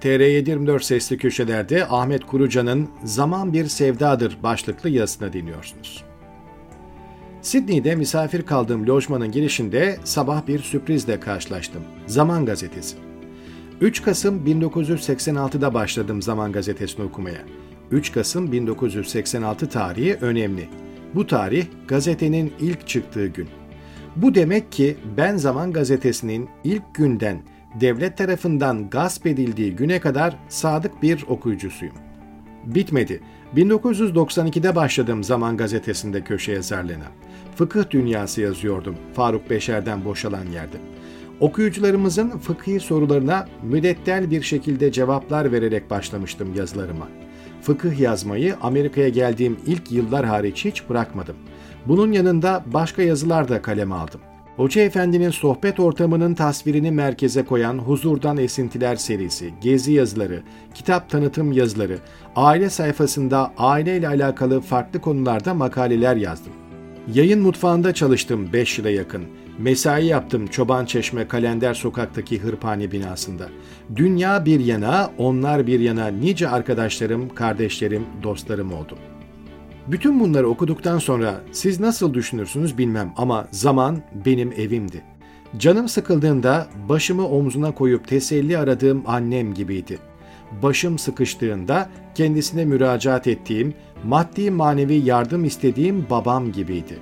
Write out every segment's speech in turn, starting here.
TR724 sesli köşelerde Ahmet Kurucan'ın Zaman Bir Sevdadır başlıklı yazısını dinliyorsunuz. Sydney'de misafir kaldığım lojmanın girişinde sabah bir sürprizle karşılaştım. Zaman Gazetesi. 3 Kasım 1986'da başladım Zaman Gazetesi'ni okumaya. 3 Kasım 1986 tarihi önemli. Bu tarih gazetenin ilk çıktığı gün. Bu demek ki ben Zaman Gazetesi'nin ilk günden devlet tarafından gasp edildiği güne kadar sadık bir okuyucusuyum. Bitmedi. 1992'de başladım Zaman Gazetesi'nde köşe yazarlığına. Fıkıh dünyası yazıyordum Faruk Beşer'den boşalan yerde. Okuyucularımızın fıkhi sorularına müdettel bir şekilde cevaplar vererek başlamıştım yazılarıma. Fıkıh yazmayı Amerika'ya geldiğim ilk yıllar hariç hiç bırakmadım. Bunun yanında başka yazılar da kaleme aldım. Hoca Efendi'nin sohbet ortamının tasvirini merkeze koyan Huzurdan Esintiler serisi, gezi yazıları, kitap tanıtım yazıları, aile sayfasında aileyle alakalı farklı konularda makaleler yazdım. Yayın mutfağında çalıştım 5 yıla yakın. Mesai yaptım Çoban Çeşme Kalender Sokak'taki hırpane binasında. Dünya bir yana, onlar bir yana nice arkadaşlarım, kardeşlerim, dostlarım oldu. Bütün bunları okuduktan sonra siz nasıl düşünürsünüz bilmem ama zaman benim evimdi. Canım sıkıldığında başımı omzuna koyup teselli aradığım annem gibiydi. Başım sıkıştığında kendisine müracaat ettiğim, maddi manevi yardım istediğim babam gibiydi.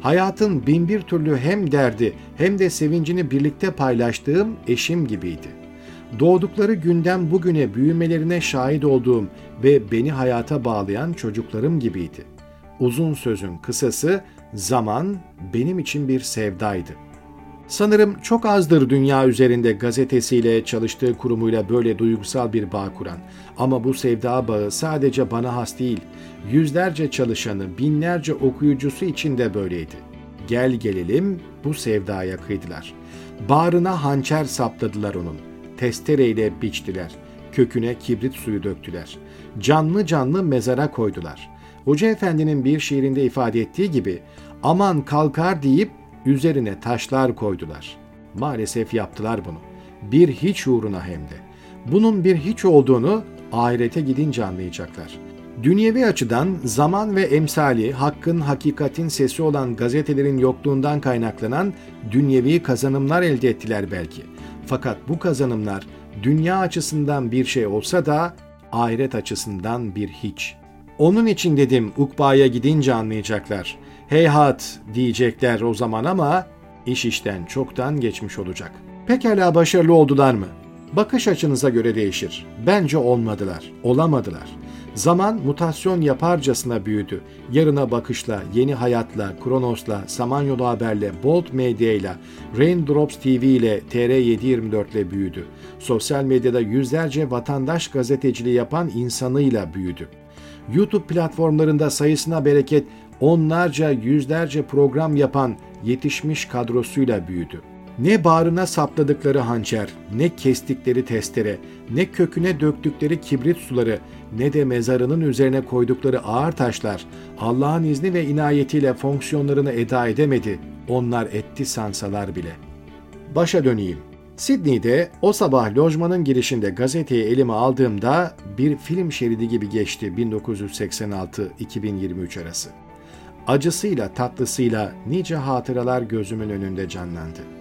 Hayatın binbir türlü hem derdi hem de sevincini birlikte paylaştığım eşim gibiydi. Doğdukları günden bugüne büyümelerine şahit olduğum ve beni hayata bağlayan çocuklarım gibiydi. Uzun sözün kısası zaman benim için bir sevdaydı. Sanırım çok azdır dünya üzerinde gazetesiyle, çalıştığı kurumuyla böyle duygusal bir bağ kuran. Ama bu sevda bağı sadece bana has değil, yüzlerce çalışanı, binlerce okuyucusu için de böyleydi. Gel gelelim bu sevdaya kıydılar. Bağrına hançer sapladılar onun. Testereyle biçtiler. Köküne kibrit suyu döktüler. Canlı canlı mezara koydular. Hoca Efendi'nin bir şiirinde ifade ettiği gibi aman kalkar deyip üzerine taşlar koydular. Maalesef yaptılar bunu. Bir hiç uğruna hem de. Bunun bir hiç olduğunu ahirete gidince anlayacaklar. Dünyevi açıdan zaman ve emsali hakkın hakikatin sesi olan gazetelerin yokluğundan kaynaklanan dünyevi kazanımlar elde ettiler belki. Fakat bu kazanımlar dünya açısından bir şey olsa da ahiret açısından bir hiç. Onun için dedim ukbaya gidince anlayacaklar. Heyhat diyecekler o zaman ama iş işten çoktan geçmiş olacak. Pekala başarılı oldular mı? Bakış açınıza göre değişir. Bence olmadılar, olamadılar. Zaman mutasyon yaparcasına büyüdü. Yarına bakışla, yeni hayatla, Kronos'la, Samanyolu Haber'le, Bolt Medya'yla, Raindrops TV ile, TR724 ile büyüdü. Sosyal medyada yüzlerce vatandaş gazeteciliği yapan insanıyla büyüdü. YouTube platformlarında sayısına bereket onlarca yüzlerce program yapan yetişmiş kadrosuyla büyüdü. Ne bağrına sapladıkları hançer, ne kestikleri testere, ne köküne döktükleri kibrit suları, ne de mezarının üzerine koydukları ağır taşlar Allah'ın izni ve inayetiyle fonksiyonlarını eda edemedi. Onlar etti sansalar bile. Başa döneyim. Sydney'de o sabah lojmanın girişinde gazeteyi elime aldığımda bir film şeridi gibi geçti 1986-2023 arası. Acısıyla tatlısıyla nice hatıralar gözümün önünde canlandı.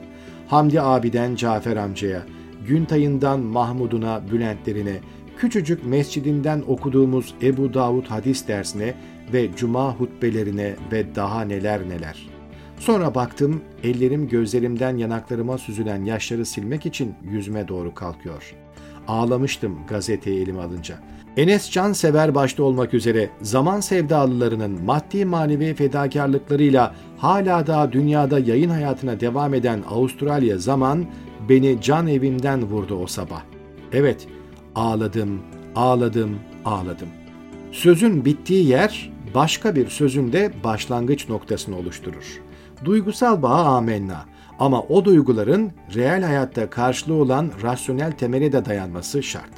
Hamdi abiden Cafer amcaya, Güntay'ından Mahmud'una, Bülentlerine, küçücük mescidinden okuduğumuz Ebu Davud hadis dersine ve cuma hutbelerine ve daha neler neler. Sonra baktım, ellerim gözlerimden yanaklarıma süzülen yaşları silmek için yüzüme doğru kalkıyor. Ağlamıştım gazeteyi elime alınca. Enes Can Sever başta olmak üzere zaman sevdalılarının maddi manevi fedakarlıklarıyla hala daha dünyada yayın hayatına devam eden Avustralya zaman beni can evimden vurdu o sabah. Evet, ağladım, ağladım, ağladım. Sözün bittiği yer başka bir sözün de başlangıç noktasını oluşturur. Duygusal bağa amenna ama o duyguların reel hayatta karşılığı olan rasyonel temele de dayanması şart.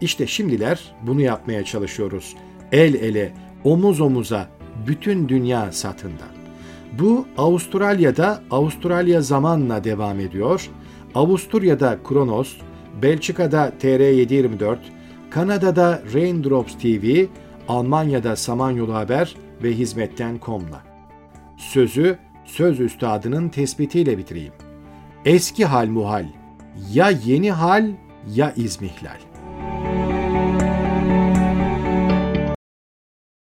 İşte şimdiler bunu yapmaya çalışıyoruz. El ele, omuz omuza, bütün dünya satında. Bu Avustralya'da Avustralya zamanla devam ediyor. Avusturya'da Kronos, Belçika'da TR724, Kanada'da Raindrops TV, Almanya'da Samanyolu Haber ve Hizmetten.com'la. Sözü söz üstadının tespitiyle bitireyim. Eski hal muhal, ya yeni hal ya izmihlal.